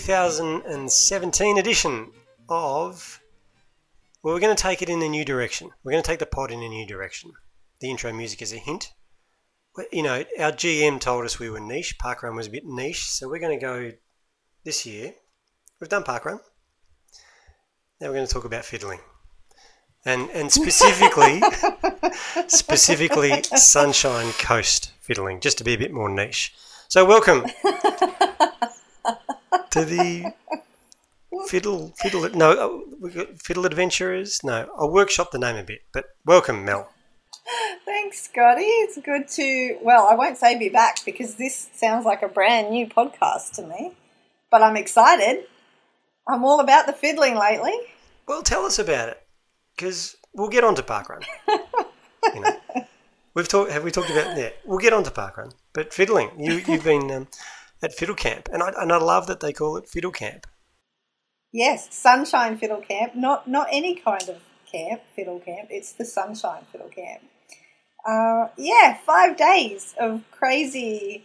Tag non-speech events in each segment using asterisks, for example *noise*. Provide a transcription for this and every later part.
2017 edition of. Well, we're going to take it in a new direction. We're going to take the pod in a new direction. The intro music is a hint. You know, our GM told us we were niche. Parkrun was a bit niche, so we're going to go this year. We've done parkrun. Now we're going to talk about fiddling, and and specifically, *laughs* specifically Sunshine Coast fiddling, just to be a bit more niche. So welcome *laughs* to the fiddle fiddle. No, uh, we got fiddle adventurers. No, I'll workshop the name a bit. But welcome, Mel. Thanks, Scotty. It's good to, well, I won't say be back because this sounds like a brand new podcast to me, but I'm excited. I'm all about the fiddling lately. Well, tell us about it, because we'll get on to parkrun. you know, we've talked. Have we talked about? Yeah, we'll get on to parkrun. But fiddling, you you've been um, at fiddle camp, and I and I love that they call it fiddle camp. Yes, Sunshine Fiddle Camp, not not any kind of camp, fiddle camp. It's the Sunshine Fiddle Camp. Uh, yeah, five days of crazy,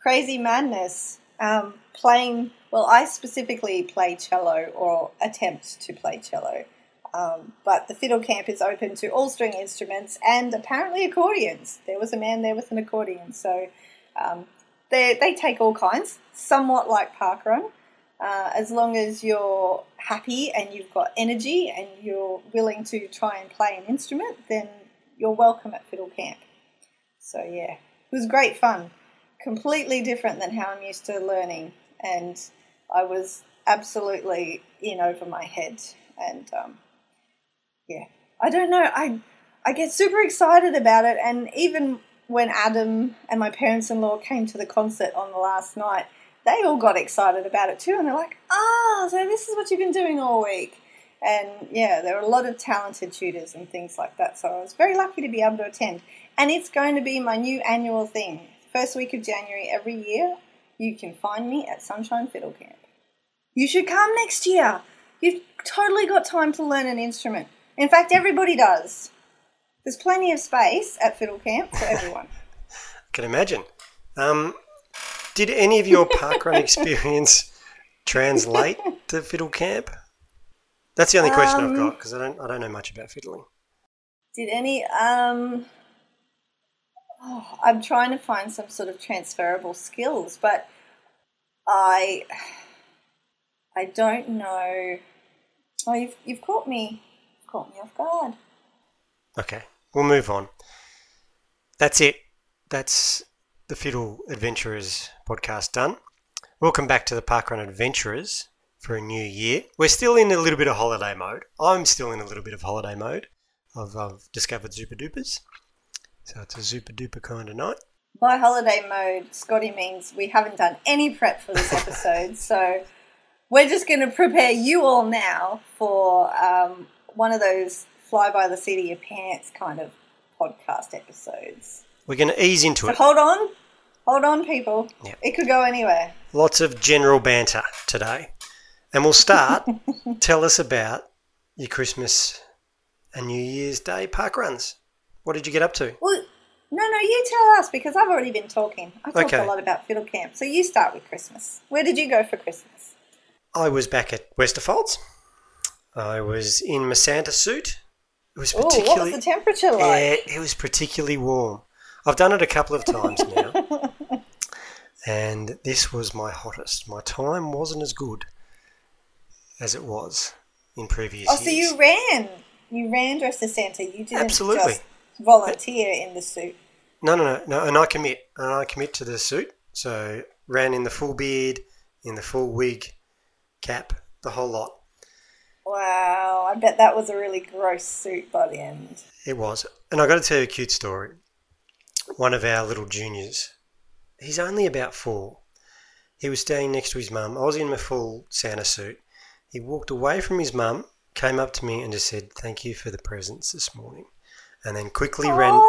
crazy madness. Um, playing. Well, I specifically play cello or attempt to play cello. Um, but the fiddle camp is open to all string instruments and apparently accordions. There was a man there with an accordion, so um, they they take all kinds, somewhat like parkrun. Uh, as long as you're happy and you've got energy and you're willing to try and play an instrument, then you're welcome at Fiddle Camp. So, yeah, it was great fun. Completely different than how I'm used to learning. And I was absolutely in over my head. And, um, yeah, I don't know. I, I get super excited about it. And even when Adam and my parents in law came to the concert on the last night, they all got excited about it too, and they're like, "Ah, so this is what you've been doing all week." And yeah, there are a lot of talented tutors and things like that. So I was very lucky to be able to attend, and it's going to be my new annual thing. First week of January every year, you can find me at Sunshine Fiddle Camp. You should come next year. You've totally got time to learn an instrument. In fact, everybody does. There's plenty of space at Fiddle Camp for everyone. I *laughs* can imagine. Um, did any of your parkrun experience translate to fiddle camp? That's the only question I've Um, got because I don't I don't know much about fiddling. Did any? Um, oh, I'm trying to find some sort of transferable skills, but I, I don't know. Oh, you've you've caught me, caught me off guard. Okay, we'll move on. That's it. That's the Fiddle Adventurers podcast done. Welcome back to the Parkrun Adventurers for a new year. We're still in a little bit of holiday mode. I'm still in a little bit of holiday mode. I've, I've discovered Super Dupers. So it's a super duper kind of night. By holiday mode, Scotty means we haven't done any prep for this episode, *laughs* so we're just going to prepare you all now for um, one of those fly by the seat of your pants kind of podcast episodes. We're going to ease into So it. hold on, hold on, people. It could go anywhere. Lots of general banter today. And we'll start. *laughs* Tell us about your Christmas and New Year's Day park runs. What did you get up to? Well, no, no, you tell us because I've already been talking. I talked Okay. a lot about Fiddle Camp, so you start with Christmas. Where did you go for Christmas? I was back at Westerfolds. I was in my Santa suit. It was what particularly was the temperature like? yeah, it was particularly warm. I've done it a couple of times now, *laughs* and this was my hottest. My time wasn't as good as it was in previous Oh, so you ran. You ran dressed as Santa. You didn't Absolutely. volunteer in the suit. No, no, no, no, and I commit, and I commit to the suit. So ran in the full beard, in the full wig, cap, the whole lot. Wow, I bet that was a really gross suit by the end. It was. And I got to tell you a cute story. One of our little juniors, he's only about four. He was staying next to his mum. I was in my full Santa suit. He walked away from his mum, came up to me and just said, Thank you for the presents this morning. And then quickly ran *laughs*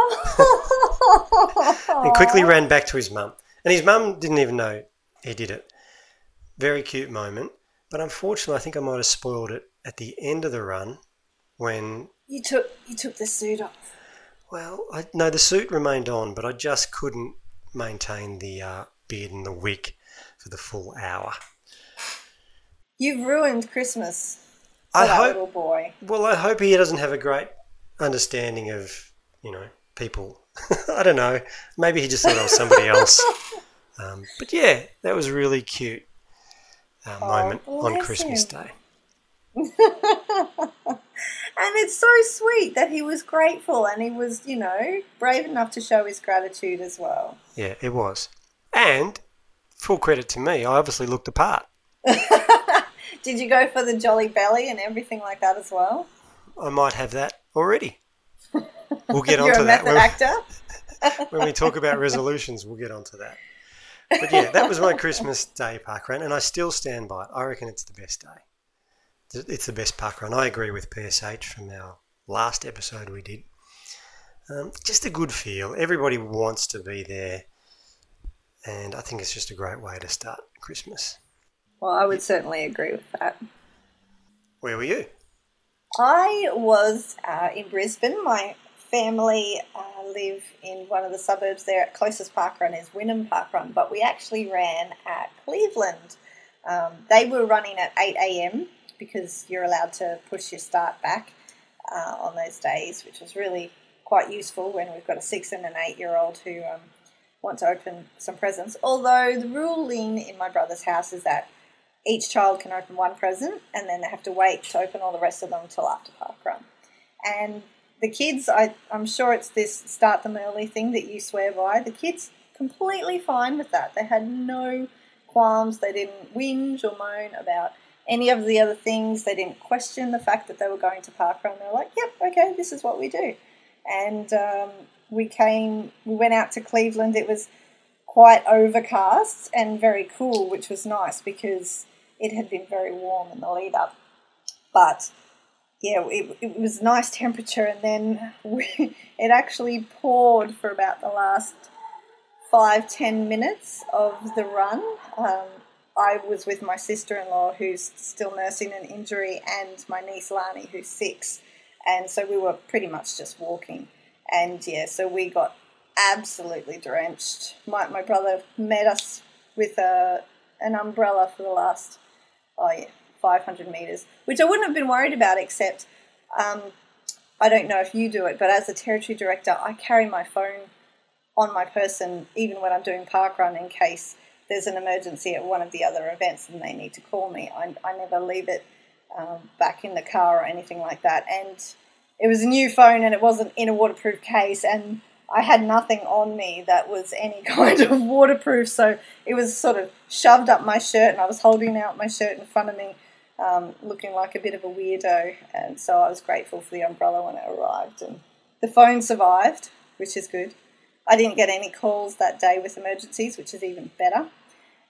and quickly ran back to his mum. And his mum didn't even know he did it. Very cute moment. But unfortunately, I think I might have spoiled it at the end of the run when You took you took the suit off. Well, I, no, the suit remained on, but I just couldn't maintain the uh, beard and the wig for the full hour. You've ruined Christmas I hope. little boy. Well, I hope he doesn't have a great understanding of you know people. *laughs* I don't know. Maybe he just thought I was somebody *laughs* else. Um, but yeah, that was a really cute uh, Oh, moment on Christmas him. Day. And it's so sweet that he was grateful and he was, you know, brave enough to show his gratitude as well. Yeah, it was. And full credit to me, I obviously looked the part. *laughs* Did you go for the jolly belly and everything like that as well? I might have that already. *laughs* We'll get You're a that method when, actor. *laughs* when we talk about resolutions. We'll get onto that. But yeah, that was my Christmas Day park run, and I still stand by it. I reckon it's the best day. It's the best park run. I agree with PSH from our last episode we did. Um, just a good feel. Everybody wants to be there, and I think it's just a great way to start Christmas. Well, I would certainly agree with that. Where were you? I was uh, in Brisbane. My family uh, live in one of the suburbs there. Closest park run is Wynnum Park Run, but we actually ran at Cleveland. Um, they were running at 8 a.m. because you're allowed to push your start back uh, on those days, which is really quite useful when we've got a six and an eight year old who um, want to open some presents. Although the ruling in my brother's house is that each child can open one present and then they have to wait to open all the rest of them until after park run. And the kids, I, I'm sure it's this start them early thing that you swear by. The kids completely fine with that. They had no qualms. They didn't whinge or moan about any of the other things. They didn't question the fact that they were going to park run. They were like, "Yep, okay, this is what we do." And um, we came, we went out to Cleveland. It was quite overcast and very cool, which was nice because it had been very warm in the lead up. But yeah, it, it was nice temperature, and then we, *laughs* it actually poured for about the last five ten minutes of the run. Um, I was with my sister in law who's still nursing an injury, and my niece Lani who's six, and so we were pretty much just walking. And yeah, so we got absolutely drenched. My, my brother met us with a, an umbrella for the last, oh yeah, 500 metres, which I wouldn't have been worried about except um, I don't know if you do it, but as a territory director, I carry my phone on my person even when I'm doing park run in case there's an emergency at one of the other events and they need to call me. I, I never leave it um, back in the car or anything like that. And it was a new phone and it wasn't in a waterproof case and I had nothing on me that was any *laughs* kind of waterproof, so it was sort of shoved up my shirt and I was holding out my shirt in front of me, um, looking like a bit of a weirdo. And so I was grateful for the umbrella when it arrived. And the phone survived, which is good. I didn't get any calls that day with emergencies, which is even better.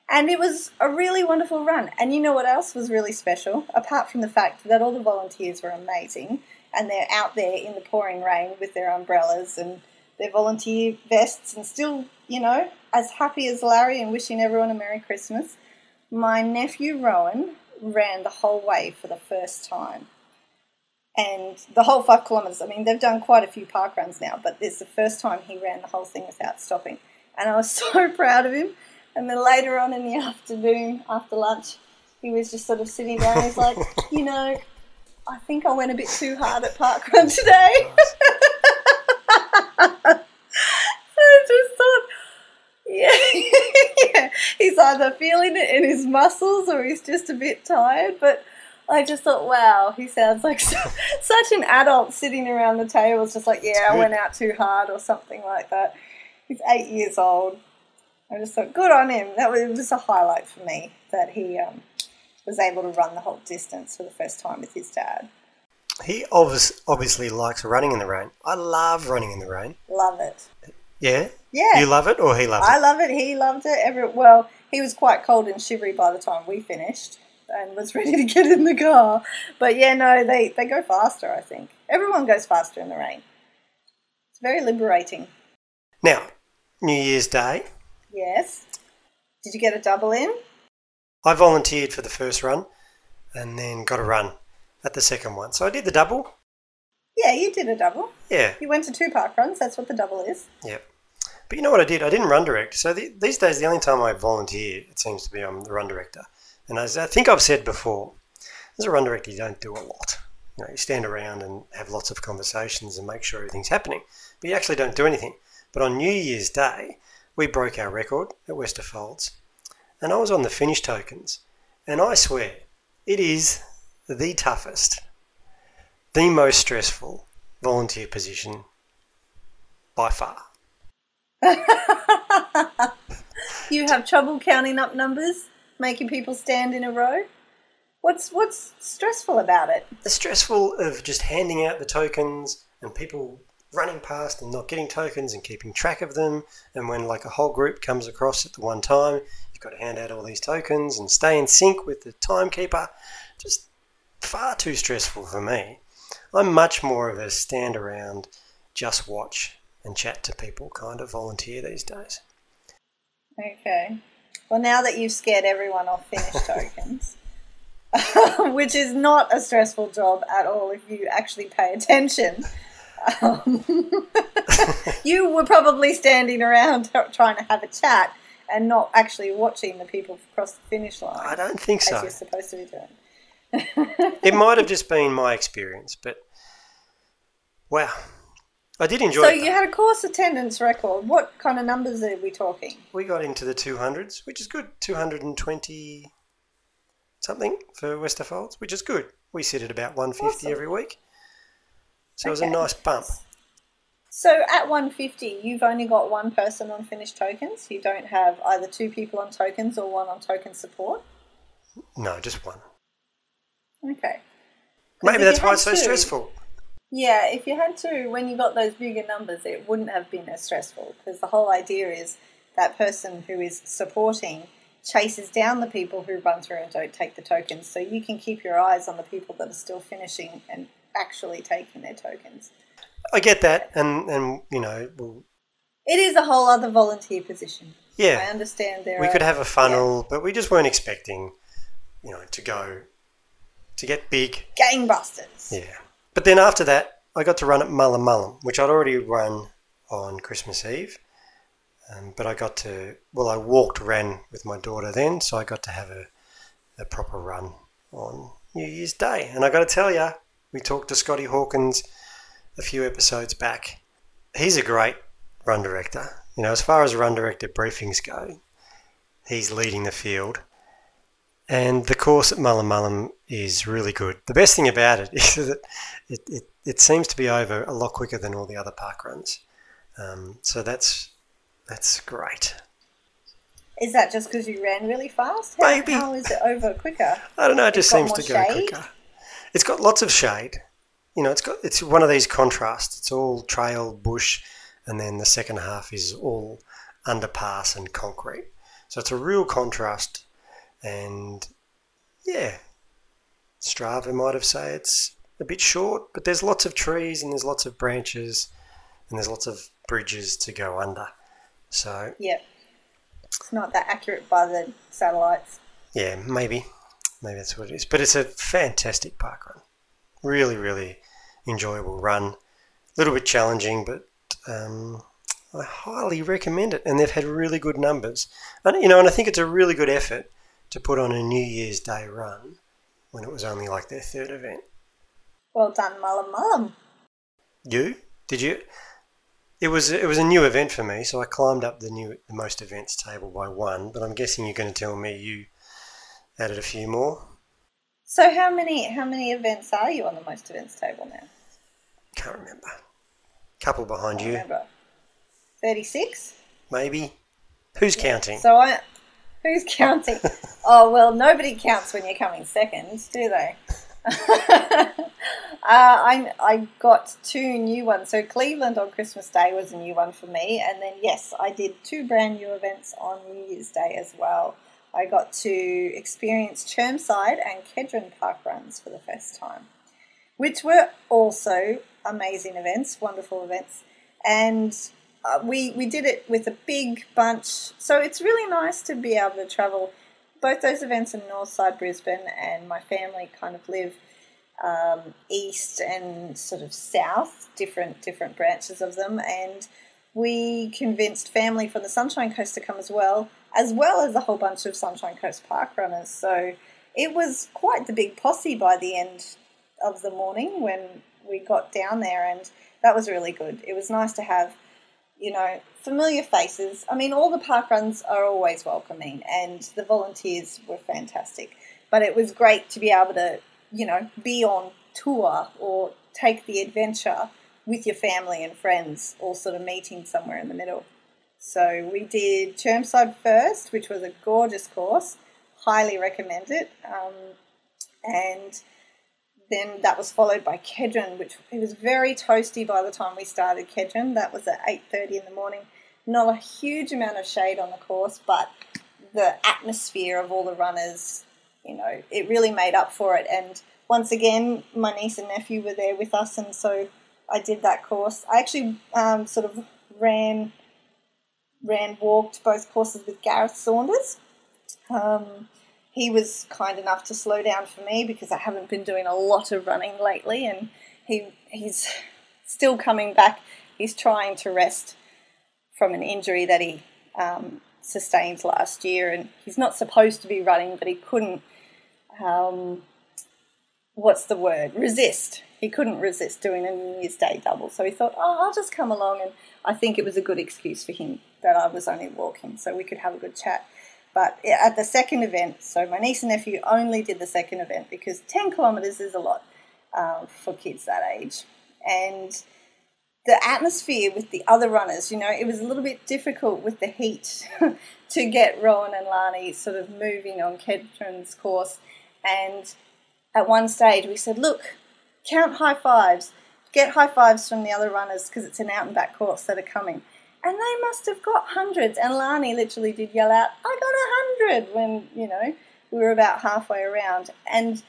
And it was a really wonderful run. And you know what else was really special? Apart from the fact that all the volunteers were amazing and they're out there in the pouring rain with their umbrellas and their volunteer vests and still, you know, as happy as Larry and wishing everyone a Merry Christmas. My nephew Rowan ran the whole way for the first time. And the whole five kilometres, I mean, they've done quite a few park runs now, but this is the first time he ran the whole thing without stopping. And I was *laughs* so proud of him. And then later on in the *laughs* afternoon, after lunch, he was just sort of sitting down. He's like, *laughs* you know, I think I went a bit too hard at parkrun today. *laughs* I just thought, yeah, yeah, he's either feeling it in his muscles or he's just a bit tired. But I just thought, wow, he sounds like so, such an adult sitting around the table. It's just like, yeah, I went out too hard or something like that. He's eight years old. I just thought, good on him. That was, it was a highlight for me that he um, was able to run the whole distance for the first time with his dad. He obvious, obviously likes running in the rain. I love running in the rain. Love it. Yeah? Yeah. You love it or he loves it? I love it. He loved it. Every well, he was quite cold and shivery by the time we finished, and was *laughs* ready to get in the car. But yeah, no, they they go faster. I think everyone goes faster in the rain. It's very liberating. Now, New Year's Day, Yes. Did you get a double in? I volunteered for the first run and then got a run at the second one. So I did the double. Yeah, you did a double. Yeah, You went to two park runs. That's what the double is. Yep. But you know what I did? I didn't run direct. So the, these days, the only time I volunteer, it seems to be I'm the run director. And as I think I've said before, as a run director, you don't do a lot. You know, you stand around and have lots of conversations and make sure everything's happening, but you actually don't do anything. But on New Year's Day, we broke our record at Westerfolds, and I was on the finish tokens, and I swear, it is the toughest, the most stressful volunteer position by far. *laughs* you have trouble counting up numbers, making people stand in a row? What's what's stressful about it? The stressful of just handing out the tokens and people running past and not getting tokens and keeping track of them. And when like a whole group comes across at the one time, you've got to hand out all these tokens and stay in sync with the timekeeper. Just far too stressful for me. I'm much more of a stand around, just watch and chat to people kind of volunteer these days. Okay. Well, now that you've scared everyone off finish *laughs* tokens, *laughs* which is not a stressful job at all if you actually pay attention. Um, *laughs* you were probably standing around *laughs* trying to have a chat and not actually watching the people cross the finish line. I don't think so. As you're supposed to be doing. it might have just been my experience, but wow, I did enjoy. It. So it, you had a course attendance record. What kind of numbers are we talking? We got into the two hundreds, which is good. Two hundred and twenty something for Westerfolds, which is good. We sit at about one fifty awesome. every week, so okay. it was a nice bump. So at 150, you've only got one person on finished tokens. You don't have either two people on tokens or one on token support. No, just one. Okay. Maybe that's why it's so two, stressful. Yeah, if you had to, when you got those bigger numbers, it wouldn't have been as stressful because the whole idea is that person who is supporting chases down the people who run through and don't take the tokens, so you can keep your eyes on the people that are still finishing and actually taking their tokens. I get that, and and you know, well, it is a whole other volunteer position. Yeah, I understand there. We are, could have a funnel, yeah. but we just weren't expecting, you know, to go to get big. Gangbusters. Yeah. But then after that, I got to run at Mullum Mullum, which I'd already run on Christmas Eve. Um, but I got to, well, I walked, ran with my daughter then, so I got to have a, a proper run on New Year's Day. And I got to tell you, we talked to Scotty Hawkins a few episodes back. He's a great run director. You know, as far as run director briefings go, he's leading the field. And the course at Mullum Mullum is really good. The best thing about it *laughs* is that it, it, it seems to be over a lot quicker than all the other park runs. Um, so that's that's great. Is that just because you ran really fast? How, Maybe. How is it over quicker? I don't know. It just seems to go shade? quicker. It's got lots of shade. You know, it's got it's one of these contrasts. It's all trail, bush, and then the second half is all underpass and concrete. So it's a real contrast and yeah, Strava might have said it's a bit short, but there's lots of trees and there's lots of branches and there's lots of bridges to go under. So yeah, it's not that accurate by the satellites. Yeah, maybe, maybe that's what it is. But it's a fantastic park run. Really, really enjoyable run. A little bit challenging, but um, I highly recommend it. And they've had really good numbers. And you know, and I think it's a really good effort to put on a New Year's Day run when it was only like their third event. Well done, Mullum Mullum. You? Did you? It was it was a new event for me, so I climbed up the new the most events table by one. But I'm guessing you're going to tell me you added a few more. So how many how many events are you on the most events table now? Can't remember. Couple behind you. Remember. Thirty six. Maybe. Who's yeah. counting? So I Who's *laughs* counting? oh, well, nobody counts when you're coming second, do they? *laughs* uh, I, I got two new ones. So Cleveland on Christmas Day was a new one for me. And then, yes, I did two brand new events on New Year's Day as well. I got to experience Chermside and Kedron Park runs for the first time, which were also amazing events, wonderful events. And uh, we we did it with a big bunch, so it's really nice to be able to travel. Both those events in Northside Brisbane, and my family kind of live um, east and sort of south, different different branches of them, and we convinced family from the Sunshine Coast to come as well. As well as a whole bunch of Sunshine Coast Park runners. So it was quite the big posse by the end of the morning when we got down there, and that was really good. It was nice to have, you know, familiar faces. I mean, all the park runs are always welcoming, and the volunteers were fantastic. But it was great to be able to, you know, be on tour or take the adventure with your family and friends, all sort of meeting somewhere in the middle. So we did Chermside first, which was a gorgeous course. Highly recommend it. Um, and then that was followed by Kedron, which it was very toasty by the time we started Kedron. That was at 8.30 in the morning. Not a huge amount of shade on the course, but the atmosphere of all the runners, you know, it really made up for it. And once again, my niece and nephew were there with us, and so I did that course. I actually um, sort of ran, ran, walked both courses with Gareth Saunders. Um, he was kind enough to slow down for me because I haven't been doing a lot of running lately, and he he's *laughs* still coming back. He's trying to rest from an injury that he um, sustained last year, and he's not supposed to be running, but he couldn't. Um, what's the word? Resist. He couldn't resist doing a New Year's Day double, so he thought, "Oh, I'll just come along." And I think it was a good excuse for him that I was only walking, so we could have a good chat. But at the second event, so my niece and nephew only did the second event because 10 kilometres is a lot um, for kids that age. And the atmosphere with the other runners, you know, it was a little bit difficult with the heat *laughs* to get Rowan and Lani sort of moving on Kedron's course. And at one stage, we said, look, count high fives, get high fives from the other runners because it's an out and back course that are coming and they must have got hundreds. And Lani literally did yell out, I got a hundred when, you know, we were about halfway around. And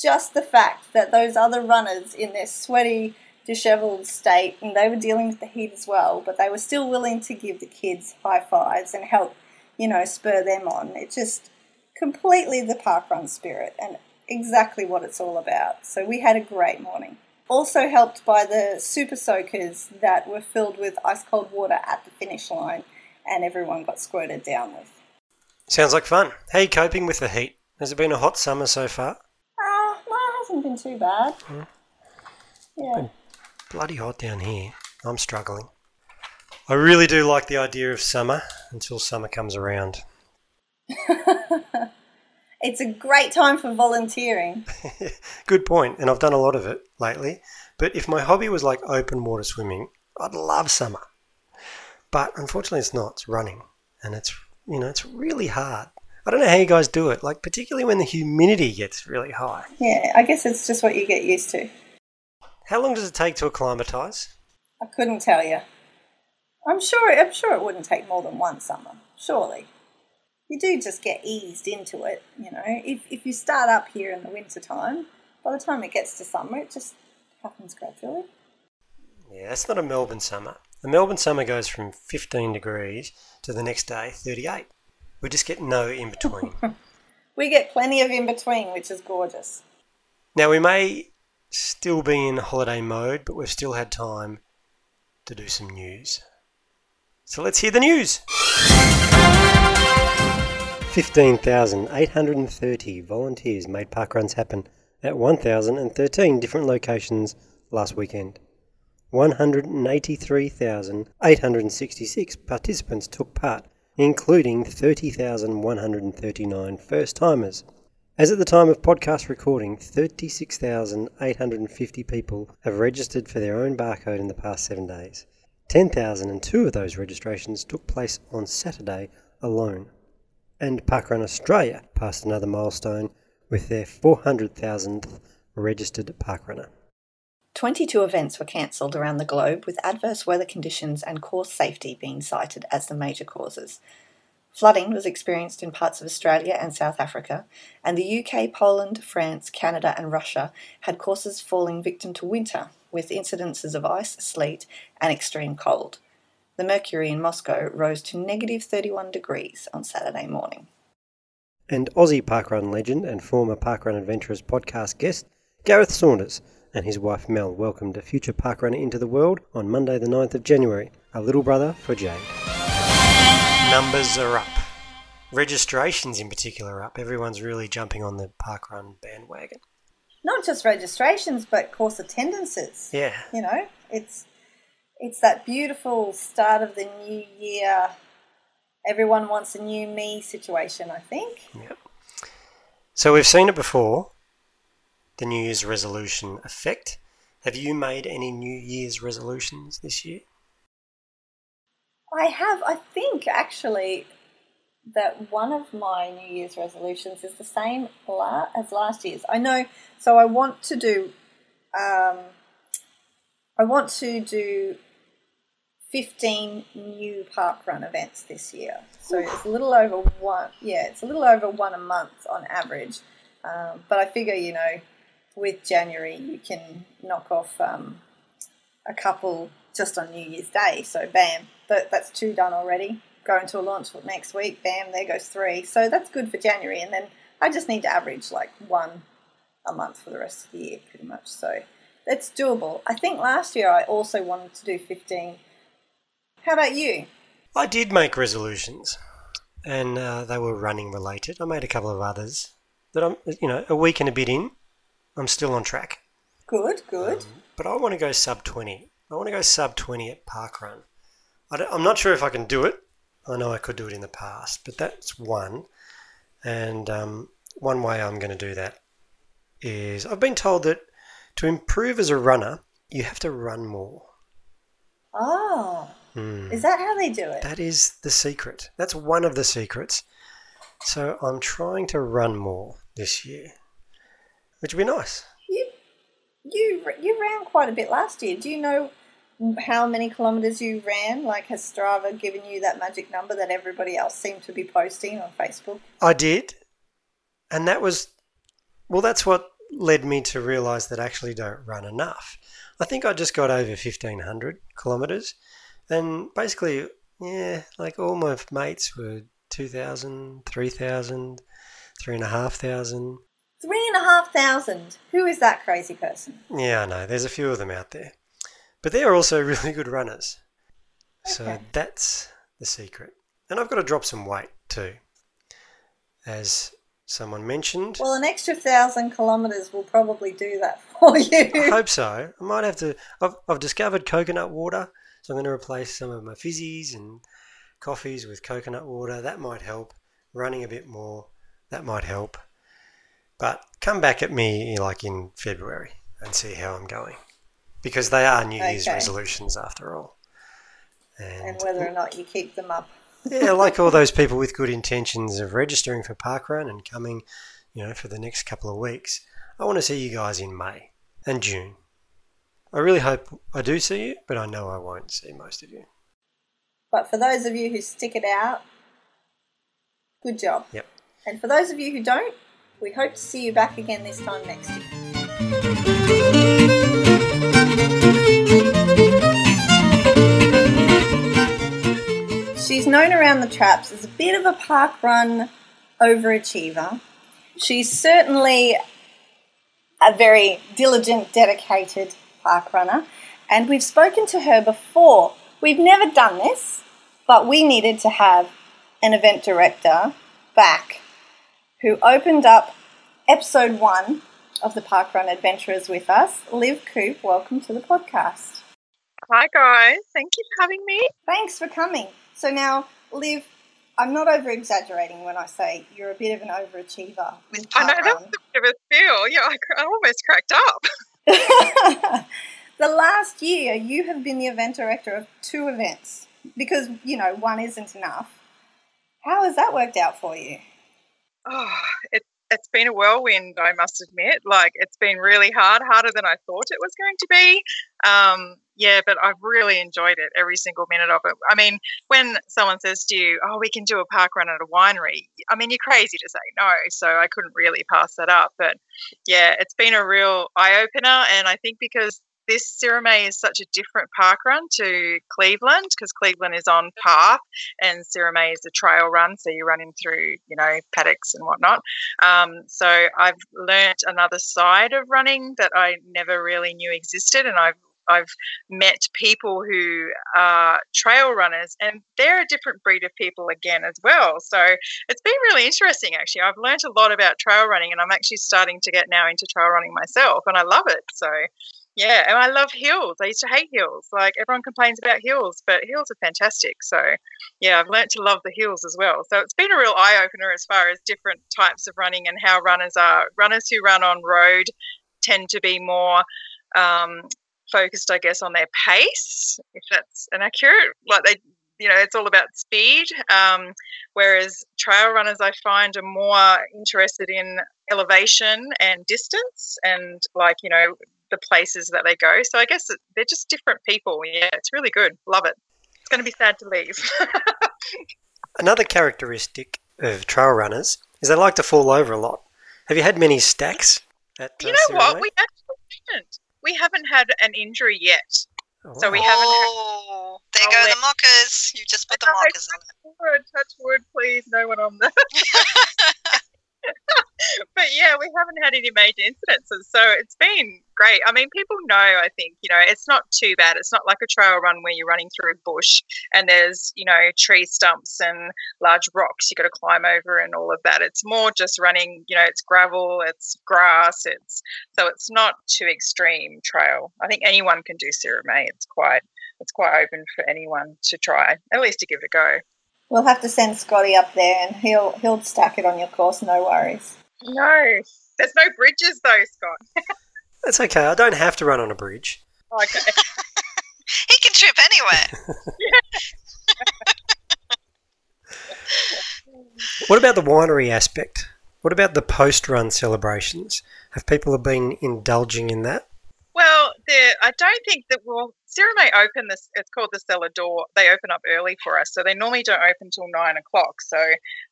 just the fact that those other runners in their sweaty, disheveled state, and they were dealing with the heat as well, but they were still willing to give the kids high fives and help, you know, spur them on. It just completely the parkrun spirit and exactly what it's all about. So we had a great morning also helped by the super soakers that were filled with ice cold water at the finish line and everyone got squirted down with. Sounds like fun. How are you coping with the heat? Has it been a hot summer so far? Ah, uh, no, it hasn't been too bad. Mm. Yeah. bloody hot down here. I'm struggling. I really do like the idea of summer until summer comes around. *laughs* It's a great time for volunteering. *laughs* Good point, and I've done a lot of it lately. But if my hobby was like open water swimming, I'd love summer. But unfortunately, it's not. It's running, and it's you know it's really hard. I don't know how you guys do it, like particularly when the humidity gets really high. Yeah, I guess it's just what you get used to. How long does it take to acclimatise? I couldn't tell you. I'm sure. I'm sure it wouldn't take more than one summer. Surely you do just get eased into it. You know, if, if you start up here in the winter time, by the time it gets to summer, it just happens gradually. Yeah, that's not a Melbourne summer. The Melbourne summer goes from 15 degrees to the next day 38. We just get no in between. *laughs* we get plenty of in between, which is gorgeous. Now, we may still be in holiday mode, but we've still had time to do some news. So let's hear the news. 15,830 volunteers made parkruns happen at 1,013 different locations last weekend. 183,866 participants took part, including 30,139 first timers. As at the time of podcast recording, 36,850 people have registered for their own barcode in the past seven days. 10,002 of those registrations took place on Saturday alone and Parkrun Australia passed another milestone with their 400,000th registered parkrunner. 22 events were cancelled around the globe, with adverse weather conditions and course safety being cited as the major causes. Flooding was experienced in parts of Australia and South Africa, and the UK, Poland, France, Canada, and Russia had courses falling victim to winter, with incidences of ice, sleet, and extreme cold the mercury in Moscow rose to negative 31 degrees on Saturday morning. And Aussie parkrun legend and former Parkrun Adventurers podcast guest Gareth Saunders and his wife Mel welcomed a future parkrunner into the world on Monday, the 9th of January, a little brother for Jade. Numbers are up. registrations in particular are up. Everyone's really jumping on the parkrun bandwagon. Not just registrations, but course attendances. Yeah. You know, it's it's that beautiful start of the new year. Everyone wants a new me situation. I think. Yep. So we've seen it before. The New Year's resolution effect. Have you made any New Year's resolutions this year? I have. I think actually that one of my New Year's resolutions is the same as last year's. I know. So I want to do. Um, I want to do 15 new parkrun events this year. So it's a little over one, yeah, it's a little over one a month on average. Um, but I figure, you know, with January, you can knock off um, a couple just on New Year's Day. So bam, that, that's two done already. Going to a launch next week, bam, there goes three. So that's good for January. And then I just need to average like one a month for the rest of the year, pretty much. So it's doable. I think last year I also wanted to do 15 how about you? I did make resolutions, and uh, they were running related. I made a couple of others that I'm, you know, a week and a bit in, I'm still on track. Good, good. Um, but I want to go sub 20. I want to go sub 20 at parkrun. I am not sure if I can do it. I know I could do it in the past, but that's one. And um, one way I'm going to do that is I've been told that to improve as a runner, you have to run more. Oh. Mm. Is that how they do it? That is the secret. That's one of the secrets. So I'm trying to run more this year, which would be nice. You, you, you ran quite a bit last year. Do you know how many kilometers you ran? Like, has Strava given you that magic number that everybody else seemed to be posting on Facebook? I did, and that was, well, that's what led me to realize that I actually don't run enough. I think I just got over 1500 kilometers and basically, yeah, like all my mates were 2,000, 3,000, 3,500. Three and a half thousand. Who is that crazy person? Yeah, I know. There's a few of them out there. But they're also *laughs* really good runners. Okay. So that's the secret. And I've got to drop some weight too. As someone mentioned. Well, an extra thousand kilometres will probably do that *laughs* for you. I hope so. I might have to. I've, I've discovered coconut water so I'm going to replace some of my fizzies and coffees with coconut water. That might help. Running a bit more, that might help. But come back at me like in February and see how I'm going. Because they are New okay. Year's resolutions after all. And, and whether or not you keep them up. *laughs* yeah, like all those people with good intentions of registering for parkrun and coming, you know, for the next couple of weeks. I want to see you guys in May and June. I really hope I do see you, but I know I won't see most of you. But for those of you who stick it out, good job. Yep. And for those of you who don't, we hope to see you back again this time next year. She's known around the traps as a bit of a park run overachiever. She's certainly a very diligent, dedicated park runner, and we've spoken to her before. We've never done this, but we needed to have an event director back who opened up episode one of the Parkrun Adventurers with us. Liv Coop, welcome to the podcast. Hi, guys. Thank you for having me. Thanks for coming. So, now, Liv, I'm not over exaggerating when I say you're a bit of an overachiever. With I know that's a bit of a feel. Yeah, I, I almost cracked up. *laughs* the last year, you have been the event director of two events because, you know, one isn't enough. How has that worked out for you? Oh, it, it's been a whirlwind, I must admit. Like, it's been really hard, harder than I thought it was going to be. Um, yeah, but I've really enjoyed it, every single minute of it. I mean, when someone says to you, oh, we can do a park run at a winery, I mean, you're crazy to say no. So I couldn't really pass that up. But yeah, it's been a real eye opener. And I think because this Sirromet is such a different park run to Cleveland because Cleveland is on path and Sirromet is a trail run, so you're running through, you know, paddocks and whatnot. Um, so I've learnt another side of running that I never really knew existed, and I've I've met people who are trail runners, and they're a different breed of people again as well. So it's been really interesting, actually. I've learned a lot about trail running, and I'm actually starting to get now into trail running myself, and I love it. So yeah, and I love hills. I used to hate hills. Like everyone complains about hills, but hills are fantastic. So yeah, I've learned to love the hills as well. So it's been a real eye opener as far as different types of running and how runners are. Runners who run on road tend to be more um, focused, I guess, on their pace, if that's an accurate. Like they, you know, it's all about speed. Um, whereas trail runners, I find, are more interested in elevation and distance and like you know the places that they go. So I guess they're just different people. Yeah, it's really good. Love it. It's going to be sad to leave. *laughs* Another characteristic of trail runners is they like to fall over a lot. Have you had many stacks? At, you uh, know what? We actually haven't. We haven't had an injury yet. Oh, so we haven't. Oh, had, there go the mockers. You just put the mockers on it. Touch wood, please. No one on there. *laughs* *laughs* but yeah, we haven't had any major incidences, so it's been great. I mean, people know. I think you know it's not too bad. It's not like a trail run where you're running through bush and there's you know tree stumps and large rocks you got to climb over and all of that. It's more just running. You know, it's gravel, it's grass, it's so it's not too extreme trail. I think anyone can do May. It's quite it's quite open for anyone to try, at least to give it a go. We'll have to send Scotty up there, and he'll he'll stack it on your course. No worries. No, there's no bridges though, Scott. *laughs* That's okay. I don't have to run on a bridge. Okay. *laughs* he can trip anywhere. *laughs* what about the winery aspect? What about the post-run celebrations? Have people been indulging in that? Well, I don't think that we'll may open this. It's called the cellar door. They open up early for us, so they normally don't open till nine o'clock. So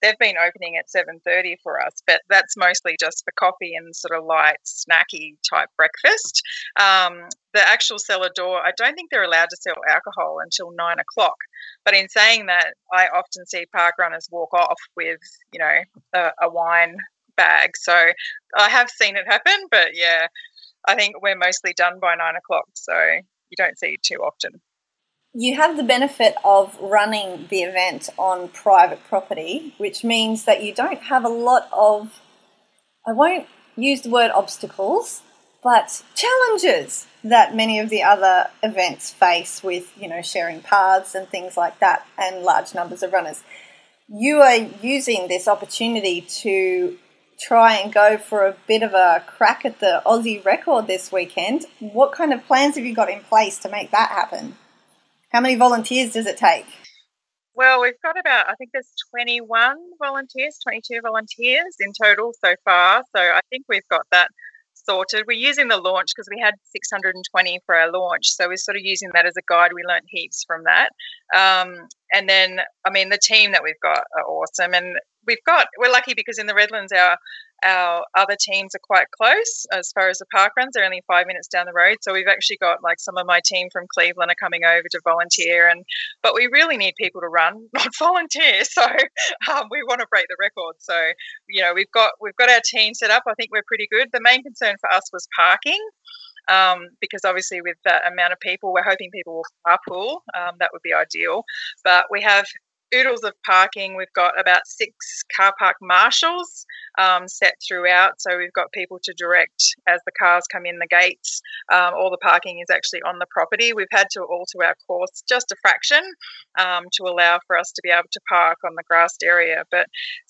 they've been opening at seven thirty for us, but that's mostly just for coffee and sort of light, snacky type breakfast. Um, the actual cellar door, I don't think they're allowed to sell alcohol until nine o'clock. But in saying that, I often see park runners walk off with, you know, a, a wine bag. So I have seen it happen, but yeah, I think we're mostly done by nine o'clock. So you don't see it too often. You have the benefit of running the event on private property, which means that you don't have a lot of, I won't use the word obstacles, but challenges that many of the other events face with, you know, sharing paths and things like that and large numbers of runners. You are using this opportunity to try and go for a bit of a crack at the Aussie record this weekend. What kind of plans have you got in place to make that happen? How many volunteers does it take? Well, we've got about, I think there's 21 volunteers, 22 volunteers in total so far. So I think we've got that sorted. We're using the launch because we had 620 for our launch. So we're sort of using that as a guide. We learned heaps from that. Um, and then, I mean, the team that we've got are awesome. And we've got we're lucky because in the Redlands our our other teams are quite close as far as the park runs. They're only five minutes down the road, so we've actually got like some of my team from Cleveland are coming over to volunteer, and but we really need people to run, *laughs* not volunteer. So um, we want to break the record. So you know we've got we've got our team set up. I think we're pretty good. The main concern for us was parking. Um, because obviously with that amount of people, we're hoping people will carpool. Um, that would be ideal. But we have oodles of parking. We've got about six car park marshals um, set throughout. So we've got people to direct as the cars come in the gates. Um, all the parking is actually on the property. We've had to alter our course just a fraction um, to allow for us to be able to park on the grassed area. But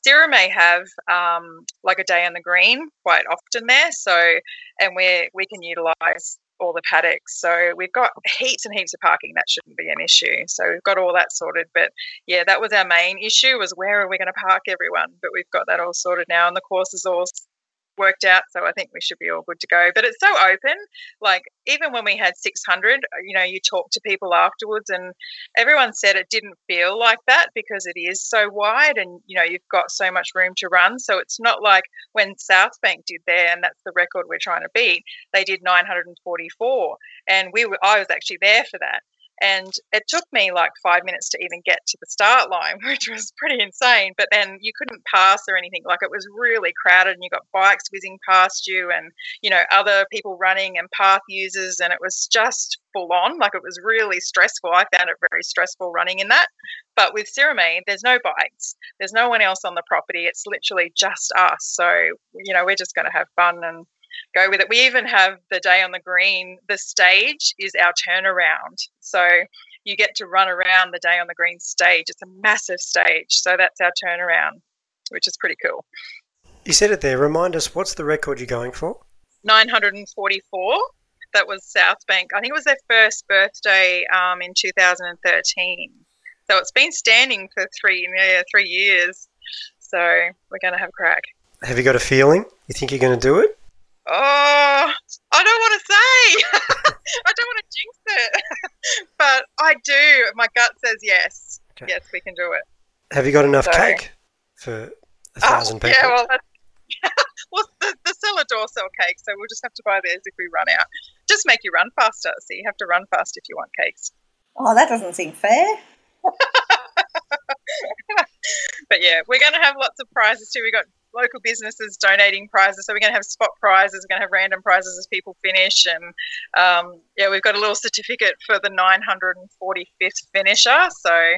Sirromet have um, like a day on the green quite often there. So, and we we can utilise all the paddocks. So we've got heaps and heaps of parking. That shouldn't be an issue. So we've got all that sorted. But yeah, that was our main issue was where are we going to park everyone? But we've got that all sorted now, and the course is all worked out. So I think we should be all good to go. But it's so open. Like even when we had 600, uh, you know, you talk to people afterwards, and everyone said it didn't feel like that because it is so wide, and you know, you've got so much room to run. So it's not like when South Bank did there, and that's the record we're trying to beat. They did 944, and we were. I was actually there for that. And it took me like five minutes to even get to the start line, *laughs* which was pretty insane. But then you couldn't pass or anything. Like it was really crowded, and you got bikes whizzing past you, and you know other people running and path users, and it was just full on. Like it was really stressful. I found it very stressful running in that. But with Sirromet, there's no bikes. There's no one else on the property. It's literally just us. So you know we're just going to have fun and go with it. We even have the day on the green. The stage is our turnaround. So you get to run around the day on the green stage. It's a massive stage. So that's our turnaround, which is pretty cool. You said it there. Remind us, what's the record you're going for? 944. That was South Bank. I think it was their first birthday um, in 2013. So it's been standing for three, yeah, three years. So we're going to have a crack. Have you got a feeling? You think you're going to do it? Oh, I don't want to say. *laughs* I don't want to jinx it. *laughs* but I do. My gut says yes. Okay. Yes, we can do it. Have you got enough so, cake for a oh, thousand oh, people? Yeah, well, *laughs* well the, the cellar door sell cake, so we'll just have to buy theirs if we run out. Just make you run faster. So you have to run fast if you want cakes. Oh, that doesn't seem fair. but yeah, we're going to have lots of prizes too. We got local businesses donating prizes. So we're going to have spot prizes, we're going to have random prizes as people finish. And um, yeah, we've got a little certificate for the 945th finisher. So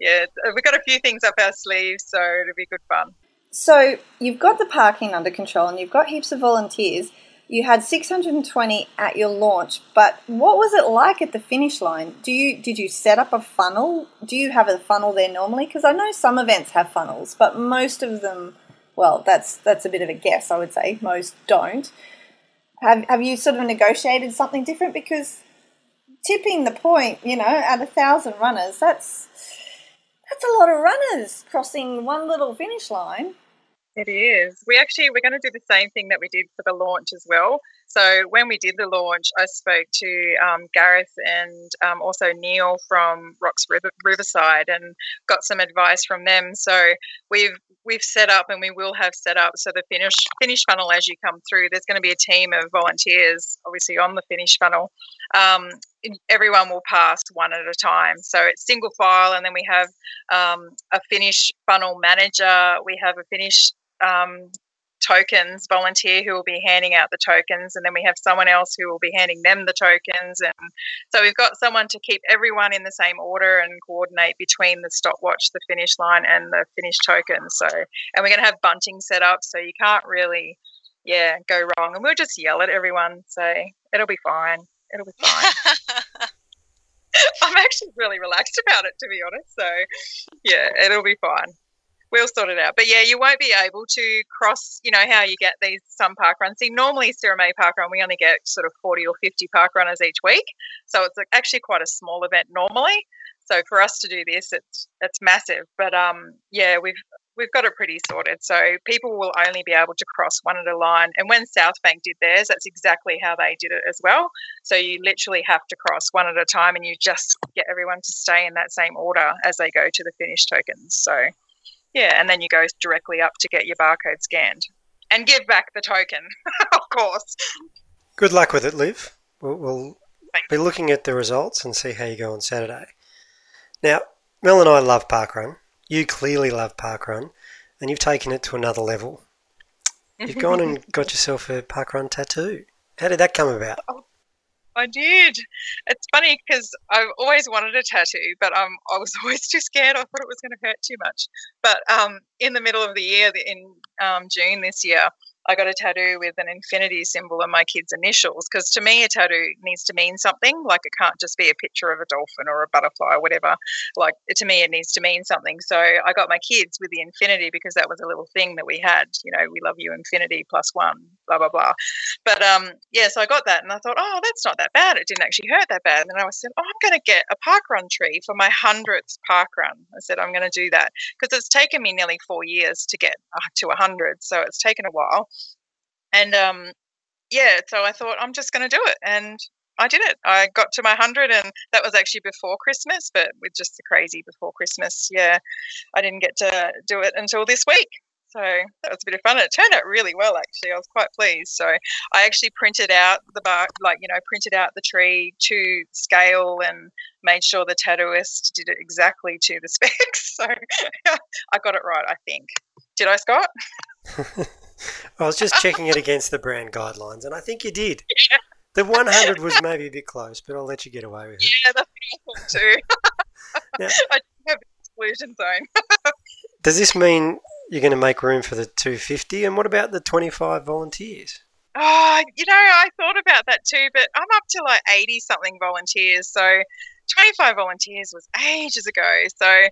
yeah, we've got a few things up our sleeves. So it'll be good fun. So you've got the parking under control and you've got heaps of volunteers. You had 620 at your launch, but what was it like at the finish line? Do you did you set up a funnel? Do you have a funnel there normally? Because I know some events have funnels, but most of them well, that's that's a bit of a guess, I would say. Most don't. Have have you sort of negotiated something different? Because tipping the point, you know, at a thousand runners, that's that's a lot of runners crossing one little finish line. It is. We actually we're going to do the same thing that we did for the launch as well. So when we did the launch, I spoke to um, Gareth and um, also Neil from Rocks River, Riverside and got some advice from them. So we've we've set up and we will have set up so the finish finish funnel as you come through. There's going to be a team of volunteers, obviously on the finish funnel. Um, everyone will pass one at a time. So it's single file, and then we have um, a finish funnel manager. We have a finish um, tokens volunteer who will be handing out the tokens and then we have someone else who will be handing them the tokens and so we've got someone to keep everyone in the same order and coordinate between the stopwatch the finish line and the finish tokens so and we're going to have bunting set up so you can't really yeah go wrong and we'll just yell at everyone so it'll be fine it'll be fine *laughs* I'm actually really relaxed about it, to be honest. So, yeah, it'll be fine we'll sort it out. But yeah, you won't be able to cross, you know, how you get these some park runs. See, normally Sirromet Park Run, we only get sort of 40 or 50 park runners each week. So it's actually quite a small event normally. So for us to do this, it's it's massive. But um, yeah, we've we've got it pretty sorted. So people will only be able to cross one at a line. And when South Bank did theirs, that's exactly how they did it as well. So you literally have to cross one at a time, and you just get everyone to stay in that same order as they go to the finish tokens. So yeah, and then you go directly up to get your barcode scanned and give back the token, *laughs* of course. Good luck with it, Liv. We'll, we'll be looking at the results and see how you go on Saturday. Now, Mel and I love parkrun. You clearly love parkrun, and you've taken it to another level. You've gone and *laughs* got yourself a parkrun tattoo. How did that come about? Oh, I did. It's funny because I've always wanted a tattoo, but um, I was *laughs* always too scared. I thought it was going to hurt too much. But um, in the middle of the year, in um, June this year, I got a tattoo with an infinity symbol and my kids' initials because to me a tattoo needs to mean something. Like it can't just be a picture of a dolphin or a butterfly or whatever. Like to me it needs to mean something. So I got my kids with the infinity because that was a little thing that we had. You know, we love you infinity plus one, blah blah blah. But um, yeah, so I got that and I thought, oh, that's not that bad. It didn't actually hurt that bad. And then I said, oh, I'm going to get a park run tree for my hundredth park run. I said I'm going to do that because it's taken me nearly four years to get uh, to a hundred, so it's taken a while. And um, yeah, so I thought I'm just going to do it, and I did it. I got to my hundred, and that was actually before Christmas. But with just the crazy before Christmas, yeah, I didn't get to do it until this week. So that was a bit of fun. It turned out really well, actually. I was quite pleased. So I actually printed out the bark, like you know, printed out the tree to scale and made sure the tattooist did it exactly to the *laughs* specs. So *laughs* I got it right, I think. Did I, Scott? *laughs* I was just checking it against the brand guidelines, and I think you did. Yeah. *laughs* The 100 was maybe a bit close, but I'll let you get away with it. Yeah, that's thought too. *laughs* Yeah. I have an exclusion zone. Does this mean you're going to make room for the 250? And what about the 25 volunteers? Oh, you know, I thought about that too, but I'm up to like 80 something volunteers. So 25 volunteers was ages ago. So,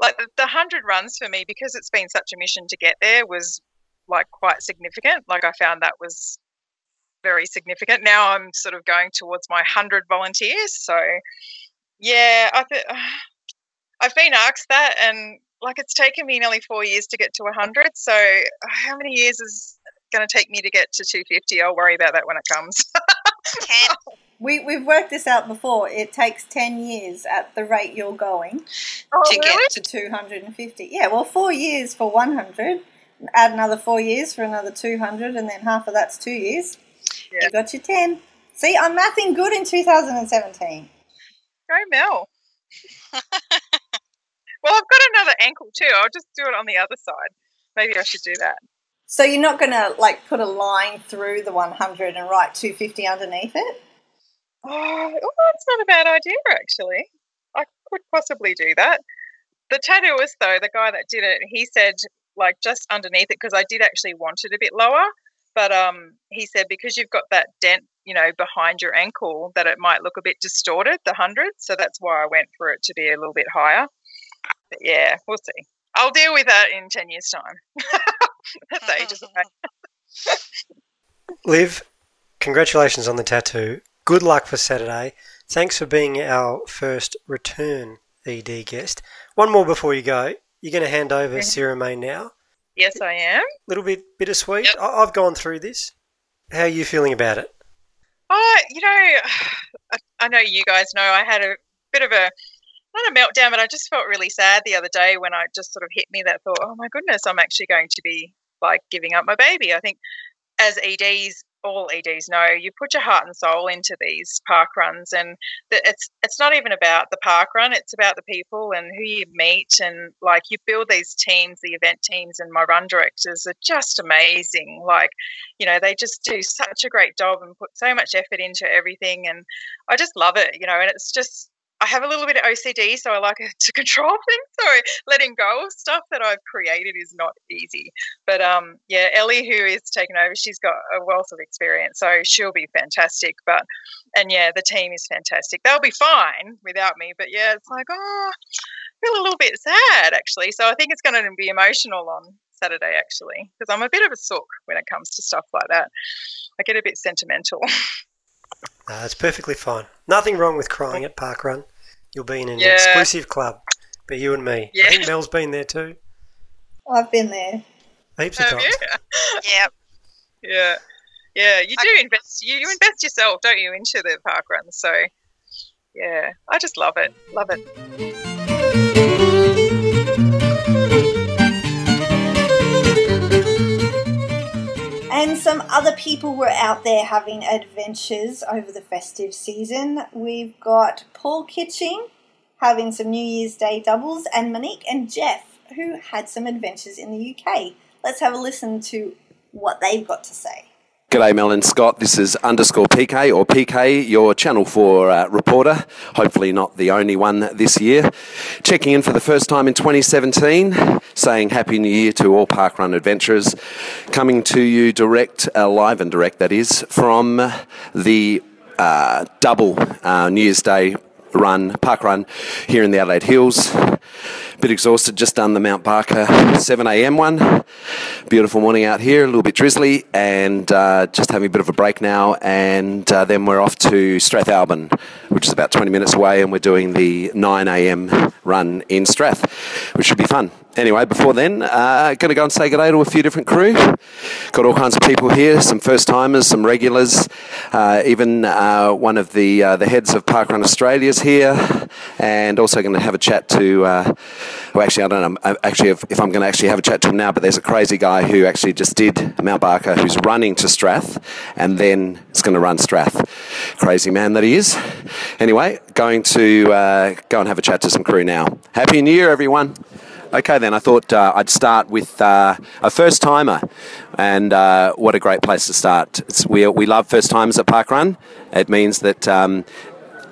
like, the, the 100 runs for me, because it's been such a mission to get there, was like quite significant. Like, I found that was very significant. Now I'm sort of going towards my 100 volunteers. So, yeah, I th- *sighs* I've been asked that, and like it's taken me nearly four years to get to 100. So, uh, how many years is going to take me to get to 250? I'll worry about that when it comes. Ten. *laughs* We, we've worked this out before. It takes 10 years at the rate you're going oh, To get to 250. Yeah, well, four years for 100, add another four years for another 200, and then half of that's two years. Yeah. You got your 10. See, I'm mathing good in 2017. Go Mel. *laughs* well, I've got another ankle too. I'll just do it on the other side. Maybe I should do that. So you're not going to like put a line through the 100 and write 250 underneath it? Oh, well, that's not a bad idea, actually. I could possibly do that. The tattooist, though, the guy that did it, he said, like, just underneath it, because I did actually want it a bit lower. But um, he said, because you've got that dent, you know, behind your ankle, that it might look a bit distorted, the 100. So that's why I went for it to be a little bit higher. But yeah, we'll see. I'll deal with that in 10 years' time. *laughs* that's ages *laughs* away. Liv, congratulations on the tattoo. Good luck for Saturday. Thanks for being our first return ED guest. One more before you go. You're going to hand over Mhm. Sirromet now. Yes, I am. A little bit bittersweet. Yep. I- I've gone through this. How are you feeling about it? Oh, you know, *sighs* I, I know you guys know I had a bit of a not a meltdown, but I just felt really sad the other day when I just sort of hit me that thought, oh my goodness, I'm actually going to be like giving up my baby. I think as EDs, all EDs know, you put your heart and soul into these park runs, and it's it's not even about the park run; it's about the people and who you meet, and like you build these teams, the event teams, and my run directors are just amazing. Like, you know, they just do such a great job and put so much effort into everything, and I just love it. You know, and it's just I have a little bit of OCD, so I like *laughs* to control things. So letting go of stuff that I've created is not easy. But um, yeah, Ellie, who is taking over, she's got a wealth of experience, so she'll be fantastic. But and yeah, the team is fantastic. They'll be fine without me. But yeah, it's like oh, I feel a little bit sad actually. So I think it's going to be emotional on Saturday actually, because I'm a bit of a sook when it comes to stuff like that. I get a bit sentimental. *laughs* Uh, it's perfectly fine. Nothing wrong with crying at Park Run. You'll be in an Yeah. exclusive club. But you and me. I think Mel's been there too. I've been there. Heaps of Have times. you? *laughs* Yep. Yeah, yeah. You do invest. You, you invest yourself, don't you, into the park runs? So, yeah, I just love it. Love it. And some other people were out there having adventures over the festive season. We've got Paul Kitching having some New Year's Day doubles, and Monique and Jeff who had some adventures in the UK. Let's have a listen to what they've got to say. G'day, Mel and Scott. This is underscore PK or PK, your Channel 4 uh, reporter. Hopefully, not the only one this year. Checking in for the first time in 2017, saying Happy New Year to all parkrun adventurers. Coming to you direct, uh, live and direct, that is, from the uh, double uh, New Year's Day run, park run here in the Adelaide Hills. Bit exhausted, just done the Mount Barker 7am one. Beautiful morning out here, a little bit drizzly, and uh, just having a bit of a break now. And uh, then we're off to Strathalbyn, which is about 20 minutes away, and we're doing the 9am run in Strath, which should be fun. Anyway, before then, uh, going to go and say good day to a few different crew. Got all kinds of people here, some first timers, some regulars, uh, even uh, one of the uh, the heads of Parkrun Australia's here, and also going to have a chat to. Uh, well, actually, I don't know. Actually, if, if I'm going to actually have a chat to him now, but there's a crazy guy who actually just did Mount Barker, who's running to Strath, and then is going to run Strath. Crazy man that he is. Anyway, going to uh, go and have a chat to some crew now. Happy New Year, everyone. Okay, then I thought uh, I'd start with uh, a first timer, and uh, what a great place to start. It's, we, we love first timers at Parkrun. It means that. Um,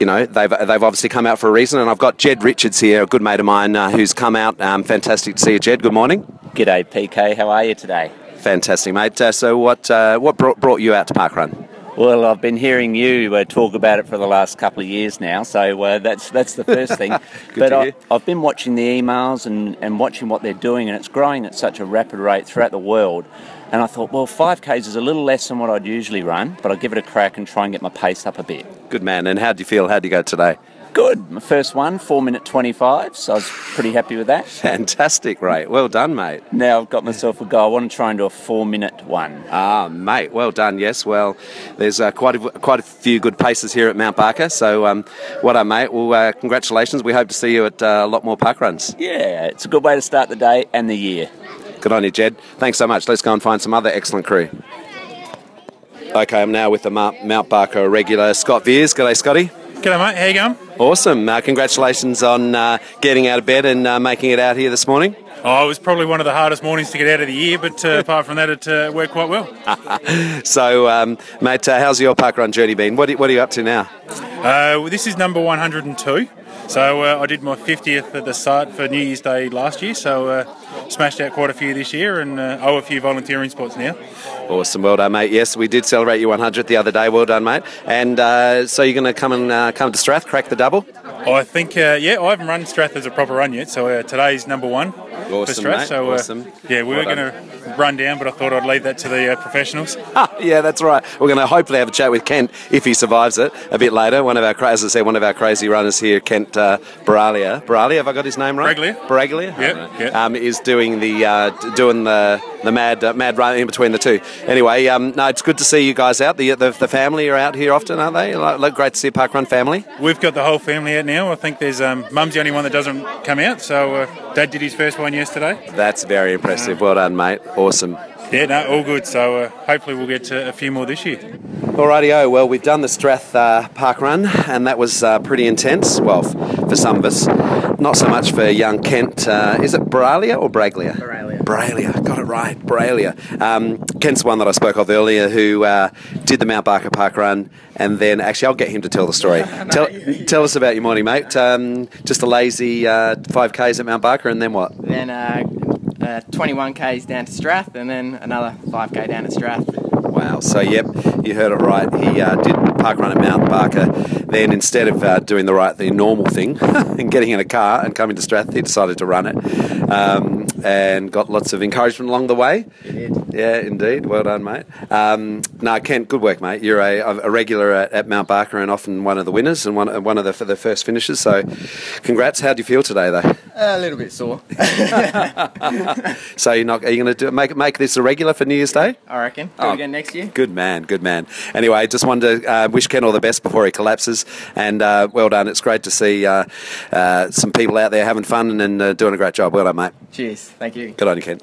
you know, they've, they've obviously come out for a reason, and I've got Jed Richards here, a good mate of mine uh, who's come out. Um, fantastic to see you, Jed. Good morning. G'day, PK. How are you today? Fantastic, mate. Uh, so, what uh, what brought, brought you out to Parkrun? Well, I've been hearing you uh, talk about it for the last couple of years now, so uh, that's that's the first thing. *laughs* but I, have been watching the emails and, and watching what they're doing, and it's growing at such a rapid rate throughout the world. And I thought, well, 5Ks is a little less than what I'd usually run, but I'll give it a crack and try and get my pace up a bit. Good man. And how do you feel? How do you go today? Good. My first one, four minute 25, so I was pretty happy with that. Fantastic, Ray. Well done, mate. Now I've got myself a goal. I want to try and do a four minute one. Ah, mate. Well done. Yes. Well, there's uh, quite a, quite a few good paces here at Mount Barker. So, um, well done, mate. Well, uh, congratulations. We hope to see you at uh, a lot more park runs. Yeah, it's a good way to start the day and the year. Good on you, Jed. Thanks so much. Let's go and find some other excellent crew. Okay, I'm now with the Mount Barker regular Scott Veers. G'day, Scotty. G'day, mate. How you going? Awesome. Uh, congratulations on uh, getting out of bed and uh, making it out here this morning. Oh, it was probably one of the hardest mornings to get out of the year, but uh, *laughs* apart from that, it uh, worked quite well. *laughs* so, um, mate, uh, how's your parkrun journey been? What are, what are you up to now? this is number 102. So uh, I did my 50th at the site for New Year's Day last year, so uh, smashed out quite a few this year and uh, owe a few volunteering spots now. Awesome, well done, mate. Yes, we did celebrate your 100th the other day. Well done, mate. And uh, so you're going to come and uh, come to Strath, crack the double? I think, uh, yeah, I haven't run Strath as a proper run yet, so today's number one awesome, for Strath. Mate. So awesome. yeah, we well were going to run down, but I thought I'd leave that to the professionals. *laughs* yeah, that's right. We're going to hopefully have a chat with Kent if he survives it a bit later. One of our, as I said, one of our crazy runners here, Kent uh, Baraglia. Baraglia, have I got his name right? Baraglia. Baraglia. Yeah. yeah. Um, is doing the uh, doing the the mad uh, mad run in between the two. Anyway, um, no, it's good to see you guys out. The, the, the family are out here often, aren't they? Like, great to see a parkrun family. We've got the whole family out now. I think there's um, mum's the only one that doesn't come out. So uh, dad did his first one yesterday. That's very impressive. Well done, mate. Awesome. Yeah, no, all good. So uh, hopefully we'll get a few more this year. Alrighty, oh Well, we've done the Strath uh, Park Run, and that was uh, pretty intense. Well, f- for some of us, not so much for young Kent. Uh, is it Bralia or Braglia? Bralia. Bralia. Got it right. Bralia. Um, Kent's one that I spoke of earlier, who uh, did the Mount Barker Park Run, and then actually, I'll get him to tell the story. *laughs* tell, tell us about your morning, mate. Um, just a lazy uh, five k's at Mount Barker, and then what? Then uh, 21 k's down to Strath, and then another 5k down to Strath. Wow. So, yep, you heard it right. He uh, did park run at Mount Barker. Then, instead of uh, doing the right, the normal thing, *laughs* and getting in a car and coming to Strath, he decided to run it, um, and got lots of encouragement along the way. Yeah, indeed. Well done, mate. Um, no, Kent, good work, mate. You're a, a regular at, at, Mount Barker and often one of the winners and one, one of the, the first finishers. So, congrats. How do you feel today, though? A little bit sore. *laughs* so, you're not? Are you going to make make this a regular for New Year's Day? I reckon. Do oh, it again next year. Good man. Good man. Anyway, just wanted to uh, wish Ken all the best before he collapses, and uh, well done. It's great to see uh, uh some people out there having fun and uh, doing a great job. Well done, mate. Cheers. Thank you. Good on you, Ken.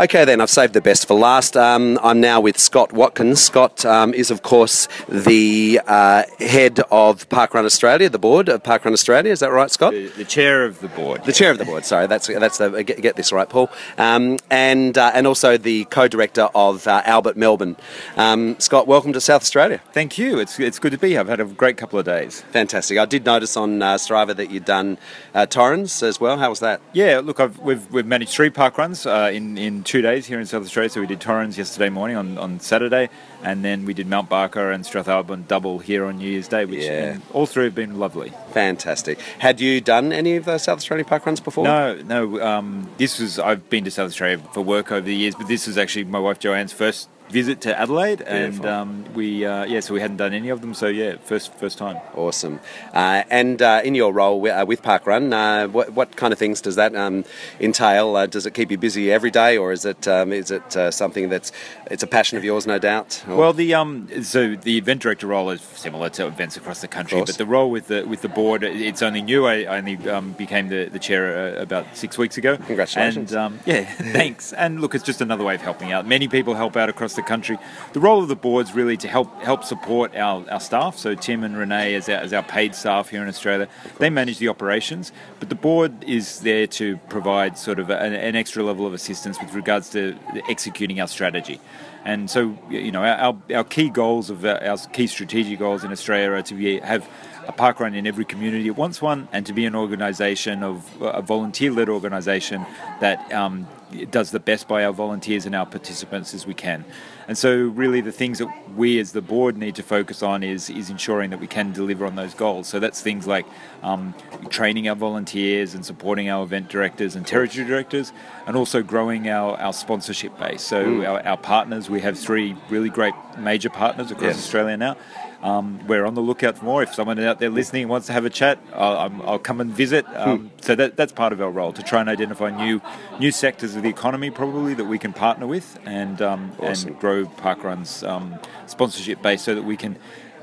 Okay, then, I've saved the best for last. Um, I'm now with Scott Watkins. Scott um, is, of course, the uh, head of Parkrun Australia, the board of Parkrun Australia. Is that right, Scott? The, the chair of the board. The chair of the board. Sorry, that's that's the get, get this right, Paul. Um, and uh, and also the co-director of uh, Albert Melbourne. Um, Scott, welcome to South Australia. Thank you. It's it's good to be here. I've had a great couple of days. Fantastic. I did notice on uh, Strava that you'd done uh, Torrens as well. How was that? Yeah, look, I've, we've we've managed three park runs uh, in in two days here in South Australia. So we did Torrens yesterday morning on, on Saturday, and then we did Mount Barker and Strathalbyn double here on New Year's Day, which yeah. all three have been lovely. Fantastic. Had you done any of the South Australian park runs before? No, no. Um, this was I've been to South Australia for work over the years, but this was actually my wife Joanne's first visit to Adelaide, and um, we uh, yeah, so we hadn't done any of them. So yeah, first first time. Awesome. Uh, and uh, in your role with, uh, with Parkrun, uh, what, what kind of things does that um, entail? Uh, does it keep you busy every day, or is it um, is it uh, something that's it's a passion of yours, no doubt? Or- Well, the um, so the event director role is similar to events across the country, but the role with the with the board, it's only new. I only um, became the, the chair about six weeks ago. Congratulations. And um, yeah, *laughs* thanks. And look, it's just another way of helping out. Many people help out across the country. The role of the board is really to help help support our, our staff. So Tim and Renee, as our, our paid staff here in Australia, they manage the operations, but the board is there to provide sort of an, an extra level of assistance with regards to executing our strategy. And so, you know, our, our key goals of our, our key strategic goals in Australia are to be, have a park run in every community that wants one, and to be an organisation of a volunteer-led organisation that um, does the best by our volunteers and our participants as we can. And so, really, the things that we as the board need to focus on is is ensuring that we can deliver on those goals. So that's things like um, training our volunteers and supporting our event directors and territory directors, and also growing our, our sponsorship base. So Mm. our, our partners, we have three really great major partners across Yes. Australia now. Um, we're on the lookout for more. If someone out there listening wants to have a chat, I'll, I'll come and visit. Um, So that, that's part of our role to try and identify new new sectors of the economy, probably that we can partner with and um, Awesome. and grow Parkrun's um, sponsorship base so that we can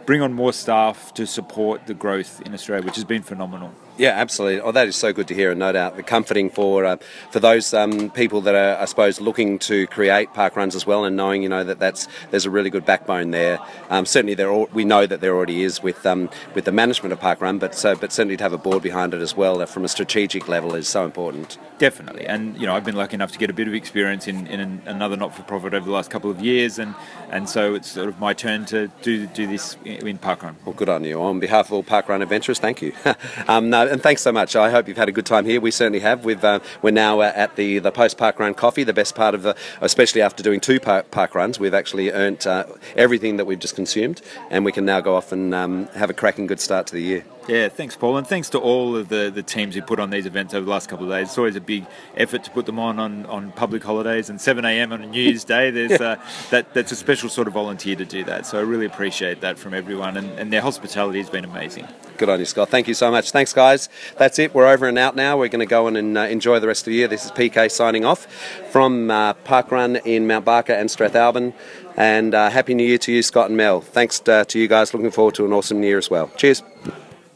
bring on more staff to support the growth in Australia, which has been phenomenal. Yeah, absolutely. Oh, that is so good to hear, and no doubt comforting for uh, for those um, people that are, I suppose, looking to create park runs as well, and knowing you know that that's there's a really good backbone there. Um, certainly, there al- we know that there already is with um, with the management of park run, but so but certainly to have a board behind it as well uh, from a strategic level is so important. Definitely, and you know I've been lucky enough to get a bit of experience in, in an, another not-for-profit over the last couple of years, and, and so it's sort of my turn to do do this in in Parkrun. Well, good on you. On behalf of all park run adventurers, thank you. *laughs* um, no, and thanks so much. I hope you've had a good time here. We certainly have. We've uh, we're now uh, at the the post park run coffee, the best part of the, especially after doing two park, park runs, we've actually earned uh, everything that we've just consumed, and we can now go off and um, have a cracking good start to the year. Yeah, thanks, Paul, and thanks to all of the, the teams who put on these events over the last couple of days. It's always a big effort to put them on on, on public holidays and 7 a.m. on a New Year's Day. There's uh, that that's a special sort of volunteer to do that. So I really appreciate that from everyone, and, and their hospitality has been amazing. Good on you, Scott. Thank you so much. Thanks, guys. That's it. We're over and out now. We're going to go on and uh, enjoy the rest of the year. This is PK signing off from uh, Park Run in Mount Barker and Strathalbyn. And uh, Happy New Year to you, Scott and Mel. Thanks uh, to you guys. Looking forward to an awesome year as well. Cheers.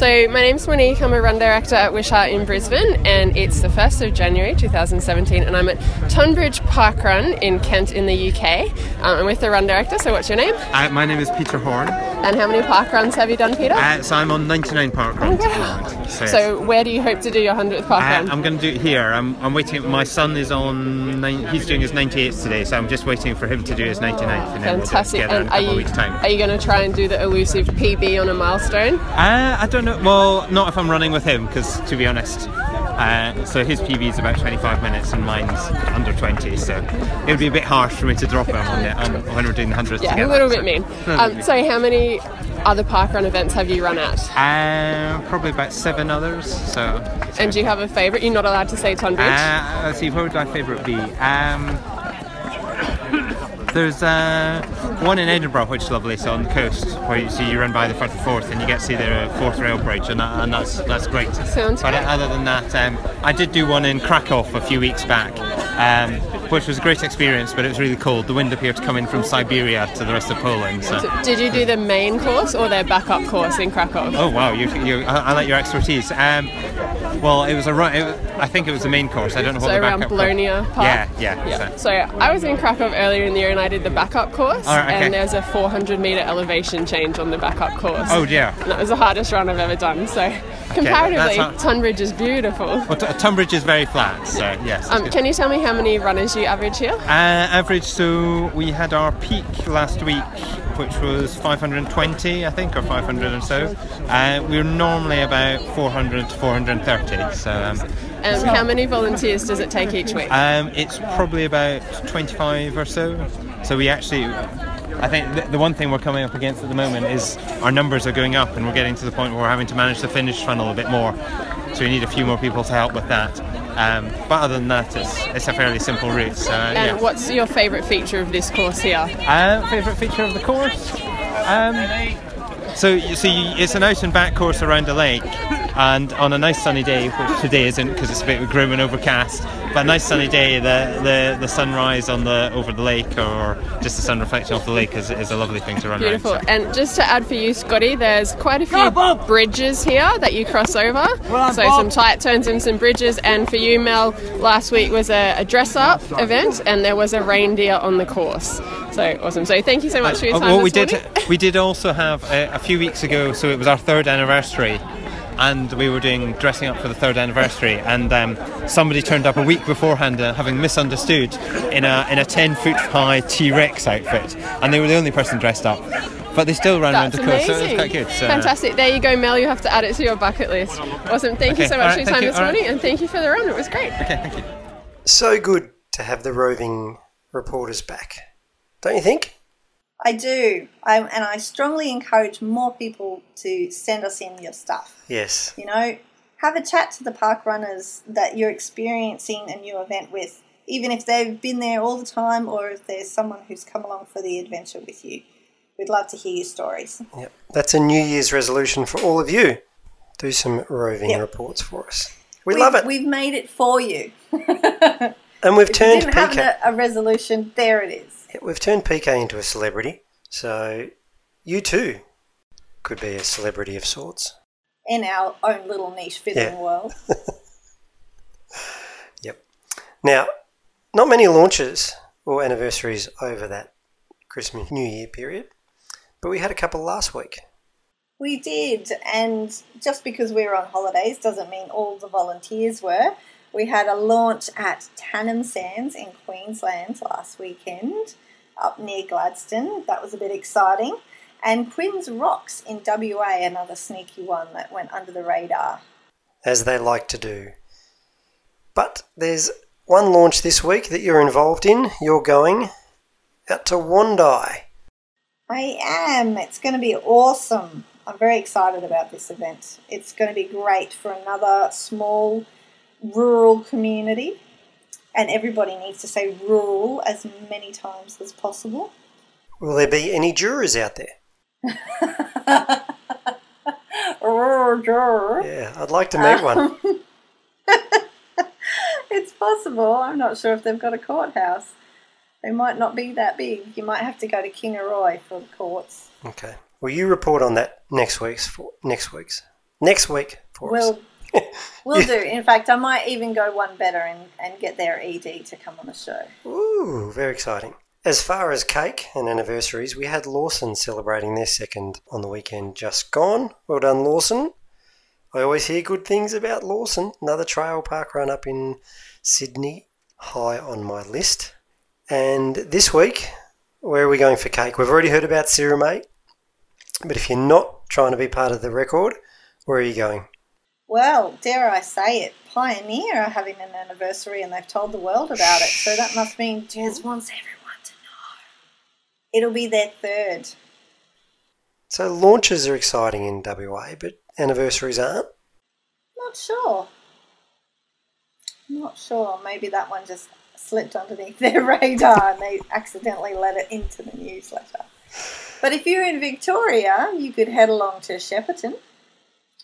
So my name's Monique. I'm a run director at Wishart in Brisbane, and it's the first of January 2017, and I'm at Tonbridge Park Run in Kent in the UK. Um, I'm with the run director. So what's your name? Uh, my name is Peter Horn. And how many park runs have you done, Peter? Uh, so I'm on 99 park runs at the. So, So where do you hope to do your hundredth park uh, run? I'm going to do it here. I'm, I'm waiting. My son is on. Nine, he's doing his 98th today, so I'm just waiting for him to do his 99th, and Fantastic. we'll do it together in And a are you weeks' time. are you going to try and do the elusive PB on a milestone? Uh, I don't know. Well, not if I'm running with him, because to be honest, uh, so his PB is about 25 minutes and mine's under 20, so it would be a bit harsh for me to drop him on on, when we're doing the hundreds Yeah, together. a little so- bit mean. Um, so how many other park run events have you run at? Uh, probably about seven others. So, And do you have a favourite? You're not allowed to say Tunbridge. uh, let's see, what would my favourite be? Um, there's uh, one in Edinburgh which is lovely, so on the coast, where you see you run by the Firth of Forth and you get to see the uh, Forth Rail Bridge, and, that, and that's that's great. Sounds but great. other than that, um, I did do one in Krakow a few weeks back, um, which was a great experience, but it was really cold. The wind appeared to come in from Siberia to the rest of Poland. So. So did you do the main course or their backup course in Krakow? Oh wow, you, you, I, I like your expertise. Um, well, it was a run. It, was- I think it was the main course. I don't know what So the around backup Bolonia Park? Yeah, yeah. Yeah. So. So I was in Krakow earlier in the year and I did the backup course, right, okay. and there's a 400 meter elevation change on the backup course. Oh, dear. And that was the hardest run I've ever done. So comparatively, not- Tunbridge is beautiful. Well, T- Tunbridge is very flat, so yes. Um, can you tell me how many runners you average here? Uh, average, so we had our peak last week, which was 520, I think, or 500 or so. Uh, we're normally about 400 to 430. So um, Um, how many volunteers does it take each week? um, it's probably about 25 or so. So we actually, I think the, the one thing we're coming up against at the moment is our numbers are going up, and we're getting to the point where we're having to manage the finish funnel a bit more. So we need a few more people to help with that. Um, but other than that, it's, it's a fairly simple route. So, And yeah. what's your favourite feature of this course here? Uh, favourite feature of the course? Um, so, you see, it's an out and back course around the lake, and on a nice sunny day, which today isn't because it's a bit grim and overcast, but a nice sunny day, the, the, the sunrise on the over the lake or just the sun reflecting off the lake is, is a lovely thing to run Beautiful. around. And just to add for you, Scotty, there's quite a few bridges here that you cross over. on, so Bob. some tight turns and some bridges. And for you, Mel, last week was a, a dress up event and there was a reindeer on the course. So awesome. So thank you so much for your Uh, time. well, we this did. *laughs* We did also have uh, a few weeks ago. So it was our third anniversary, and we were doing dressing up for the third anniversary. And um, somebody turned up a week beforehand, uh, having misunderstood, in a in a ten foot high T Rex outfit, and they were the only person dressed up. But they still ran around the course, so it was amazing. quite good. So, Fantastic. There you go, Mel. You have to add it to your bucket list. Awesome. Thank you so much all for your time you, this all right. morning and thank you for the run. It was great. Okay, thank you. So good to have the roving reporters back, don't you think? I do. I, and I strongly encourage more people to send us in your stuff. Yes. You know, have a chat to the park runners that you're experiencing a new event with, even if they've been there all the time or if there's someone who's come along for the adventure with you. We'd love to hear your stories. Yep. That's a New Year's resolution for all of you. Do some roving Yep. reports for us. We We've- love it. We've made it for you. *laughs* And we've If you turned didn't have a resolution, there it is. We've turned PK into a celebrity. So you too could be a celebrity of sorts. In our own little niche fiddling Yeah. world. *laughs* Yep. Now, not many launches or anniversaries over that Christmas New Year period, but we had a couple last week. We did, and just because we were on holidays doesn't mean all the volunteers were. We had a launch at Tannum Sands in Queensland last weekend, up near Gladstone. That was a bit exciting. And Quinn's Rocks in WA, another sneaky one that went under the radar. as they like to do. But there's one launch this week that you're involved in. You're going out to Wondai. I am. It's going to be awesome. I'm very excited about this event. It's going to be great for another small rural community. And everybody needs to say rural as many times as possible. Will there be any jurors out there? *laughs* Rural juror. Yeah, I'd like to meet one. Um, *laughs* it's possible. I'm not sure if they've got a courthouse. They might not be that big. You might have to go to Kingaroy for the courts. Okay. Will you report on that next week's for next week's next week for us? We'll, *laughs* we'll do. In fact, I might even go one better and, and get their ED to come on the show. Ooh, very exciting. As far as cake and anniversaries, we had Lawson celebrating their second on the weekend just gone. Well done, Lawson. I always hear good things about Lawson. Another trail park run up in Sydney, high on my list. And this week, where are we going for cake? We've already heard about Sirromet, but if you're not trying to be part of the record, where are you going? Well, dare I say it, Pioneer are having an anniversary and they've told the world about it. So that must mean Jez wants everyone to know. It'll be their third. So launches are exciting in WA, but anniversaries aren't. Not sure. Not sure. Maybe that one just slipped underneath their *laughs* radar and they accidentally let it into the newsletter. But if you're in Victoria, you could head along to Shepparton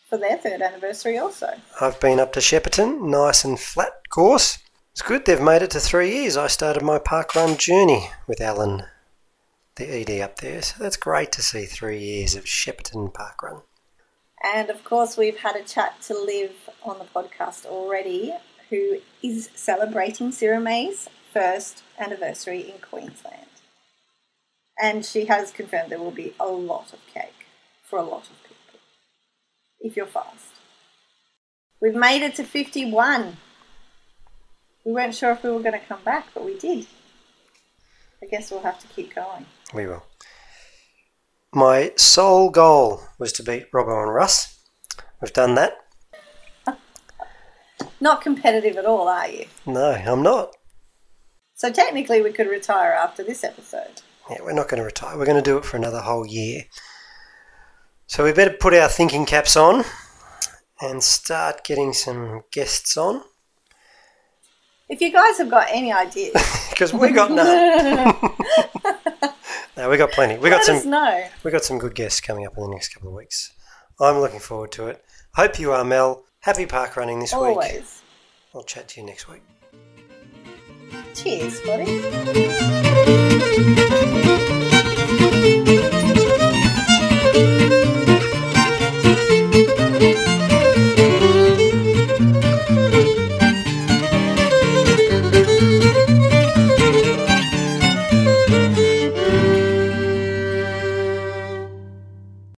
for their third anniversary also. I've been up to Shepparton, nice and flat course. It's good they've made it to three years. I started my parkrun journey with Alan, the ED up there, so that's great to see three years of Shepparton parkrun. And of course, we've had a chat to Liv on the podcast already, who is celebrating Sirromet's first anniversary in Queensland. And she has confirmed there will be a lot of cake for a lot of people if you're fast. We've made it to 51. We weren't sure if we were going to come back, but we did. I guess we'll have to keep going. We will. My sole goal was to beat Robbo and Russ. We've done that. *laughs* Not competitive at all, are you? No, I'm not. So technically, we could retire after this episode. Yeah, we're not going to retire. We're going to do it for another whole year. So we better put our thinking caps on and start getting some guests on. If you guys have got any ideas, *laughs* Because we got none. *laughs* no, we got plenty. We got let some. We got some good guests coming up in the next couple of weeks. I'm looking forward to it. Hope you are, Mel. Happy park running this week. Always. I'll chat to you next week. Cheers, buddy.